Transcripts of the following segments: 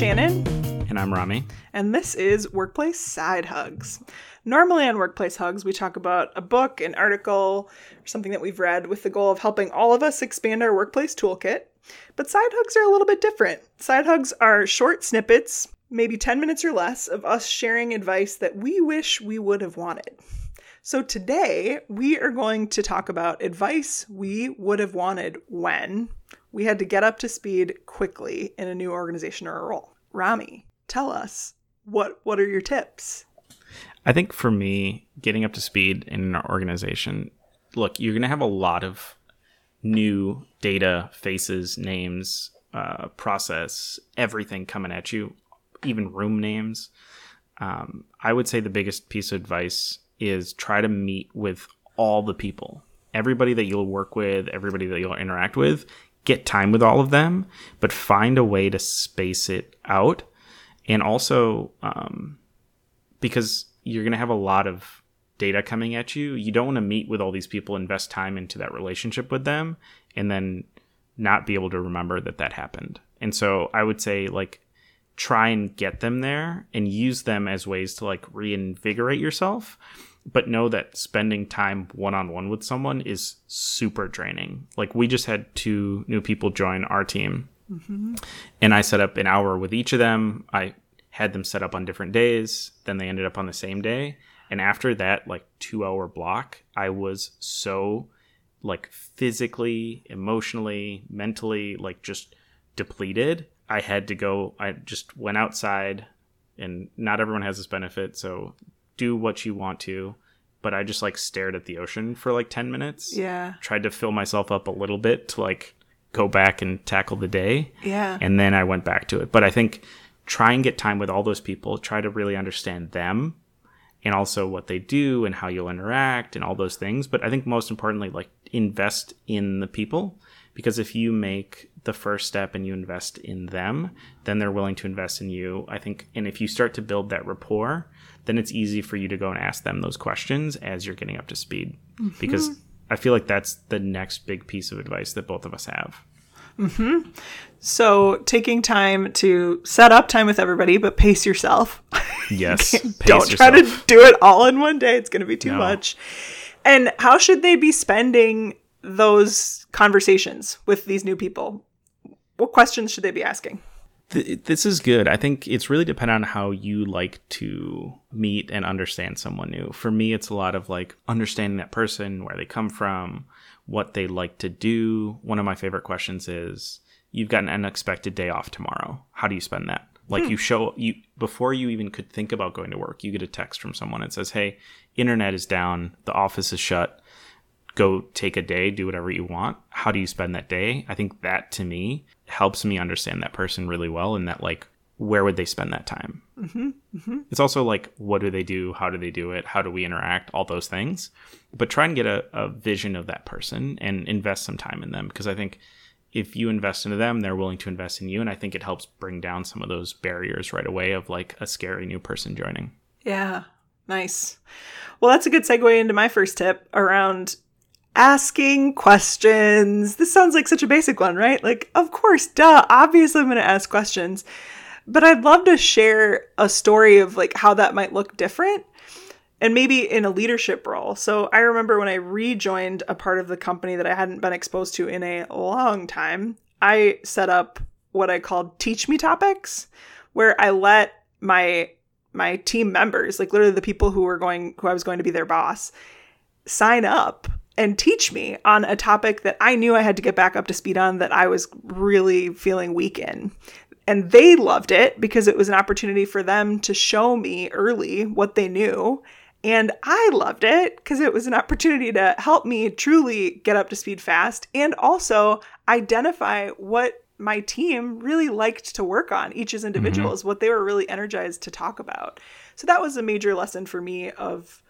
Shannon. And I'm Rami. And this is Workplace Side Hugs. Normally on Workplace Hugs, we talk about a book, an article, or something that we've read with the goal of helping all of us expand our workplace toolkit. But side hugs are a little bit different. Side hugs are short snippets, maybe 10 minutes or less, of us sharing advice that we wish we would have wanted. So today, we are going to talk about advice we would have wanted when we had to get up to speed quickly in a new organization or a role. Rami, tell us what what are your tips? I think for me, getting up to speed in an organization, look, you're going to have a lot of new data, faces, names, uh, process, everything coming at you, even room names. Um, I would say the biggest piece of advice is try to meet with all the people, everybody that you'll work with, everybody that you'll interact with. Get time with all of them, but find a way to space it out. And also, um, because you're going to have a lot of data coming at you, you don't want to meet with all these people, invest time into that relationship with them, and then not be able to remember that that happened. And so I would say, like, try and get them there and use them as ways to like reinvigorate yourself but know that spending time one on one with someone is super draining. Like we just had two new people join our team, mm-hmm. and I set up an hour with each of them. I had them set up on different days. Then they ended up on the same day. And after that, like two hour block, I was so like physically, emotionally, mentally, like just depleted. I had to go, I just went outside, and not everyone has this benefit. So do what you want to but i just like stared at the ocean for like 10 minutes. Yeah. Tried to fill myself up a little bit to like go back and tackle the day. Yeah. And then i went back to it. But i think try and get time with all those people try to really understand them and also what they do and how you'll interact and all those things. But i think most importantly like invest in the people. Because if you make the first step and you invest in them then they're willing to invest in you i think and if you start to build that rapport then it's easy for you to go and ask them those questions as you're getting up to speed. Mm-hmm. Because I feel like that's the next big piece of advice that both of us have. Mm-hmm. So taking time to set up time with everybody, but pace yourself. Yes. Pace Don't yourself. try to do it all in one day. It's going to be too no. much. And how should they be spending those conversations with these new people? What questions should they be asking? this is good. I think it's really dependent on how you like to meet and understand someone new. For me, it's a lot of like understanding that person, where they come from, what they like to do. One of my favorite questions is you've got an unexpected day off tomorrow. How do you spend that? Like hmm. you show you before you even could think about going to work, you get a text from someone that says, "Hey, internet is down, the office is shut. Go take a day, do whatever you want. How do you spend that day?" I think that to me helps me understand that person really well and that like where would they spend that time? Mm-hmm, mm-hmm. it's also like what do they do? How do they do it? How do we interact? All those things. But try and get a, a vision of that person and invest some time in them because i think if you invest into them they're willing to invest in you and i think it helps bring down some of those barriers right away of like a scary new person joining. Yeah nice. Well that's a good segue into my first tip around asking questions. This sounds like such a basic one, right? Like, of course, duh, obviously I'm going to ask questions. But I'd love to share a story of like how that might look different and maybe in a leadership role. So I remember when I rejoined a part of the company that I hadn't been exposed to in a long time, I set up what I called teach me topics where I let my my team members, like literally the people who were going who I was going to be their boss, sign up and teach me on a topic that I knew I had to get back up to speed on that I was really feeling weak in. And they loved it because it was an opportunity for them to show me early what they knew. And I loved it because it was an opportunity to help me truly get up to speed fast and also identify what my team really liked to work on, each as individuals, mm-hmm. what they were really energized to talk about. So that was a major lesson for me of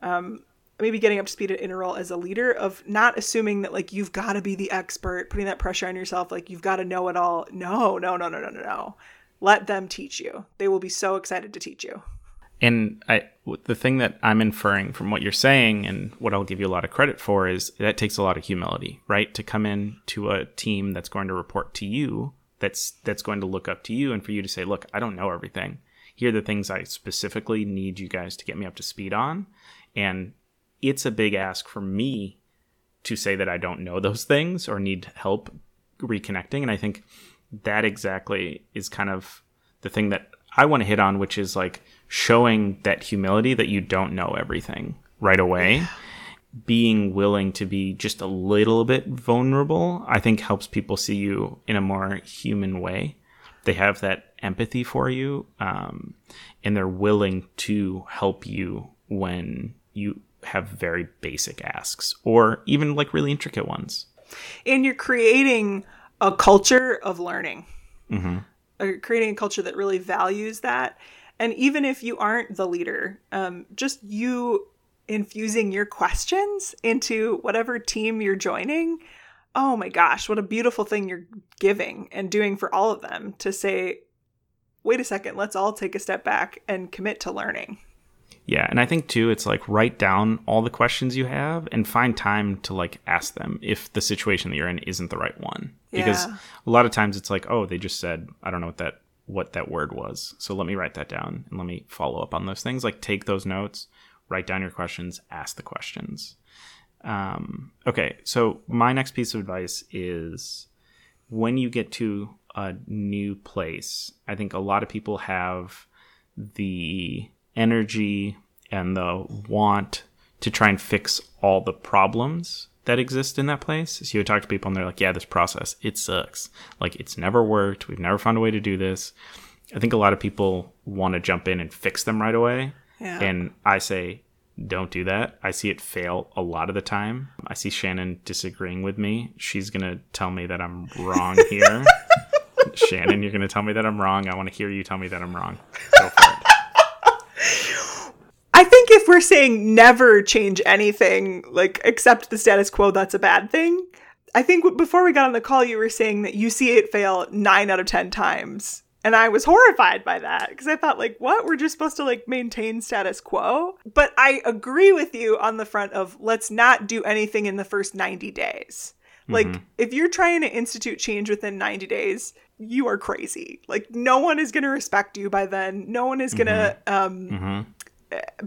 um, maybe getting up to speed at interval as a leader of not assuming that like you've got to be the expert, putting that pressure on yourself, like you've got to know it all. No, no, no, no, no, no, no. Let them teach you. They will be so excited to teach you. And I, the thing that I'm inferring from what you're saying, and what I'll give you a lot of credit for, is that takes a lot of humility, right? To come in to a team that's going to report to you, that's that's going to look up to you and for you to say, look, I don't know everything. Here are the things I specifically need you guys to get me up to speed on. And it's a big ask for me to say that I don't know those things or need help reconnecting. And I think that exactly is kind of the thing that I want to hit on, which is like showing that humility that you don't know everything right away. Being willing to be just a little bit vulnerable, I think helps people see you in a more human way. They have that empathy for you, um, and they're willing to help you when you have very basic asks or even like really intricate ones. And you're creating a culture of learning, Mm-hmm. or creating a culture that really values that. And even if you aren't the leader, um, just you infusing your questions into whatever team you're joining. Oh my gosh, what a beautiful thing you're giving and doing for all of them to say, wait a second, let's all take a step back and commit to learning. Yeah, and I think too, it's like write down all the questions you have and find time to like ask them if the situation that you're in isn't the right one. Because a lot of times it's like, oh, they just said, I don't know what that what that word was. So let me write that down and let me follow up on those things. Like take those notes, write down your questions, ask the questions. Um, okay, so my next piece of advice is when you get to a new place, I think a lot of people have the energy and the want to try and fix all the problems that exist in that place. So you talk to people and they're like, yeah, this process, it sucks. Like it's never worked. We've never found a way to do this. I think a lot of people want to jump in and fix them right away. Yeah. And I say, don't do that. I see it fail a lot of the time. I see Shannon disagreeing with me. She's going to tell me that I'm wrong here. Shannon, you're going to tell me that I'm wrong. I want to hear you tell me that I'm wrong. Go for it. I think if we're saying never change anything, like accept the status quo, that's a bad thing. I think before we got on the call, you were saying that you see it fail nine out of 10 times. And I was horrified by that because I thought, like, what? We're just supposed to, like, maintain status quo? But I agree with you on the front of let's not do anything in the first 90 days. Like, mm-hmm. if you're trying to institute change within 90 days, you are crazy. Like, no one is going to respect you by then. No one is going to, mm-hmm. um, mm-hmm.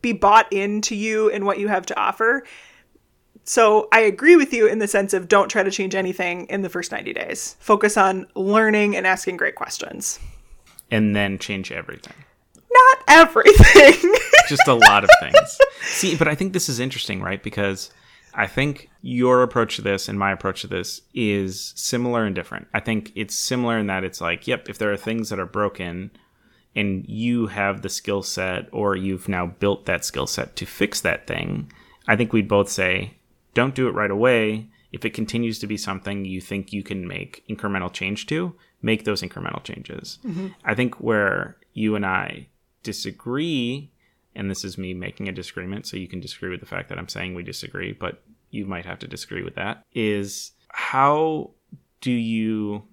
Be bought into you and what you have to offer. So I agree with you in the sense of don't try to change anything in the first 90 days. Focus on learning and asking great questions. And then change everything. Not everything. just a lot of things. See, but I think this is interesting, right? Because I think your approach to this and my approach to this is similar and different. I think it's similar in that it's like, yep, if there are things that are broken and you have the skill set or you've now built that skill set to fix that thing, I think we'd both say, don't do it right away. If it continues to be something you think you can make incremental change to, make those incremental changes. Mm-hmm. I think where you and I disagree, and this is me making a disagreement, so you can disagree with the fact that I'm saying we disagree, but you might have to disagree with that, is how do you,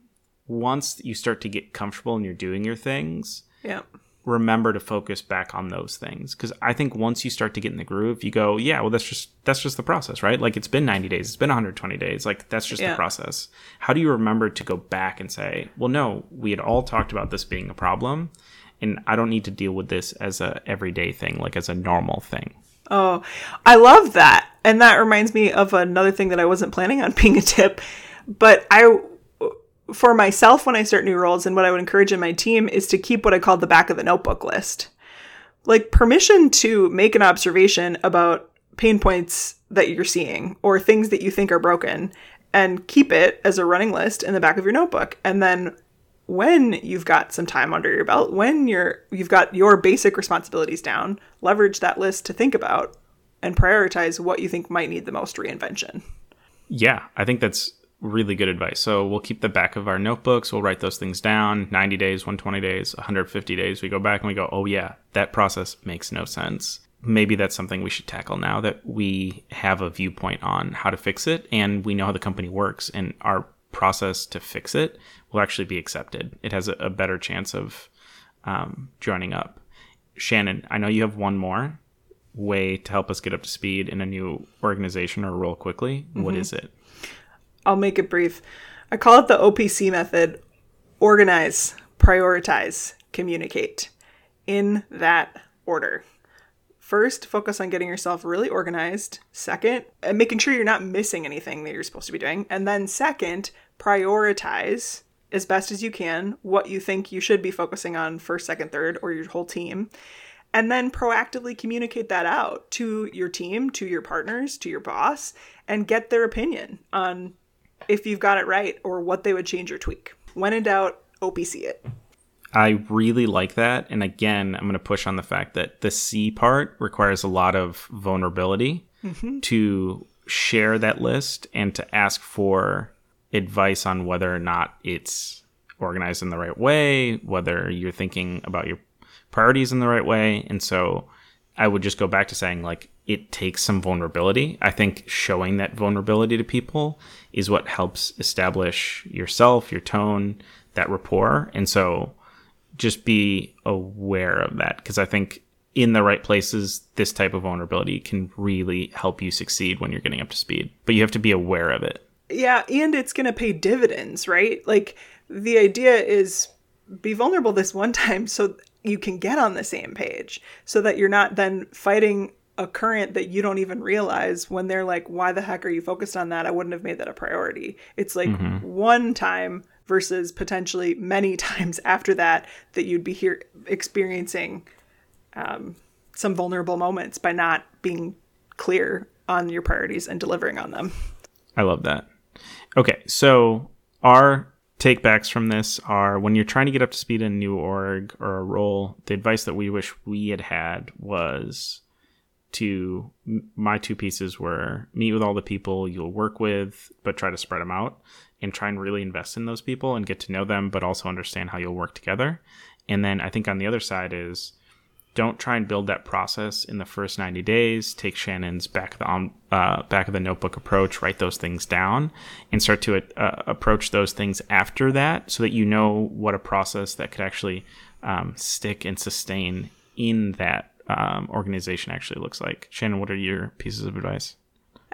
once you start to get comfortable and you're doing your things, yeah. remember to focus back on those things because i think once you start to get in the groove you go yeah well that's just that's just the process right like it's been 90 days it's been 120 days like that's just Yeah. the process how do you remember to go back and say well no we had all talked about this being a problem and i don't need to deal with this as a everyday thing like as a normal thing Oh, I love that. And that reminds me of another thing that I wasn't planning on being a tip, but I for myself when I start new roles and what I would encourage in my team is to keep what I call the back of the notebook list. Like permission to make an observation about pain points that you're seeing or things that you think are broken and keep it as a running list in the back of your notebook. And then when you've got some time under your belt, when you're you've got your basic responsibilities down, leverage that list to think about and prioritize what you think might need the most reinvention. Yeah, I think that's really good advice. So we'll keep the back of our notebooks. We'll write those things down 90 days, 120 days, 150 days. We go back and we go, oh, yeah, that process makes no sense. Maybe that's something we should tackle now that we have a viewpoint on how to fix it and we know how the company works and our process to fix it will actually be accepted. It has a, a better chance of um, joining up. Shannon, I know you have one more way to help us get up to speed in a new organization or role quickly. What is it? I'll make it brief. I call it the OPC method organize, prioritize, communicate in that order. First, focus on getting yourself really organized. Second, and making sure you're not missing anything that you're supposed to be doing. And then, second, prioritize as best as you can what you think you should be focusing on first, second, third, or your whole team. And then proactively communicate that out to your team, to your partners, to your boss, and get their opinion on if you've got it right or what they would change or tweak. When in doubt, OPC it. I really like that. And again, I'm going to push on the fact that the C part requires a lot of vulnerability mm-hmm. to share that list and to ask for advice on whether or not it's organized in the right way, whether you're thinking about your priorities in the right way. And so I would just go back to saying, like, it takes some vulnerability. I think showing that vulnerability to people is what helps establish yourself, your tone, that rapport. And so just be aware of that because I think in the right places, this type of vulnerability can really help you succeed when you're getting up to speed. But you have to be aware of it. Yeah, and it's going to pay dividends, right? Like the idea is be vulnerable this one time so you can get on the same page so that you're not then fighting a current that you don't even realize when they're like, why the heck are you focused on that? I wouldn't have made that a priority. It's like mm-hmm. one time versus potentially many times after that that you'd be here experiencing um, some vulnerable moments by not being clear on your priorities and delivering on them. I love that. Okay, so our takebacks from this are when you're trying to get up to speed in a new org or a role, the advice that we wish we had had was to my two pieces were meet with all the people you'll work with, but try to spread them out and try and really invest in those people and get to know them, but also understand how you'll work together. And then I think on the other side is don't try and build that process in the first 90 days. Take Shannon's back of the um, uh, back of the notebook approach, write those things down, and start to uh, approach those things after that, so that you know what a process that could actually um, stick and sustain in that um, organization actually looks like. Shannon, what are your pieces of advice?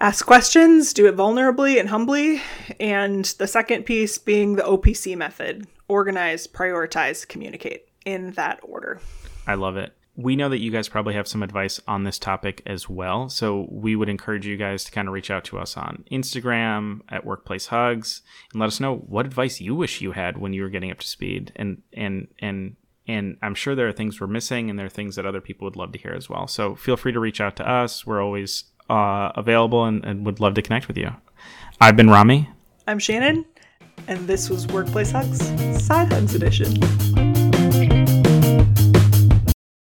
ask questions, do it vulnerably and humbly. And the second piece being the OPC method organize, prioritize, communicate in that order. I love it. We know that you guys probably have some advice on this topic as well. So we would encourage you guys to kind of reach out to us on Instagram at Workplace Hugs and let us know what advice you wish you had when you were getting up to speed. And and and and I'm sure there are things we're missing and there are things that other people would love to hear as well. So feel free to reach out to us. We're always uh, available and, and would love to connect with you. I've been Rami. I'm Shannon, and this was Workplace Hugs, Side Hugs Edition.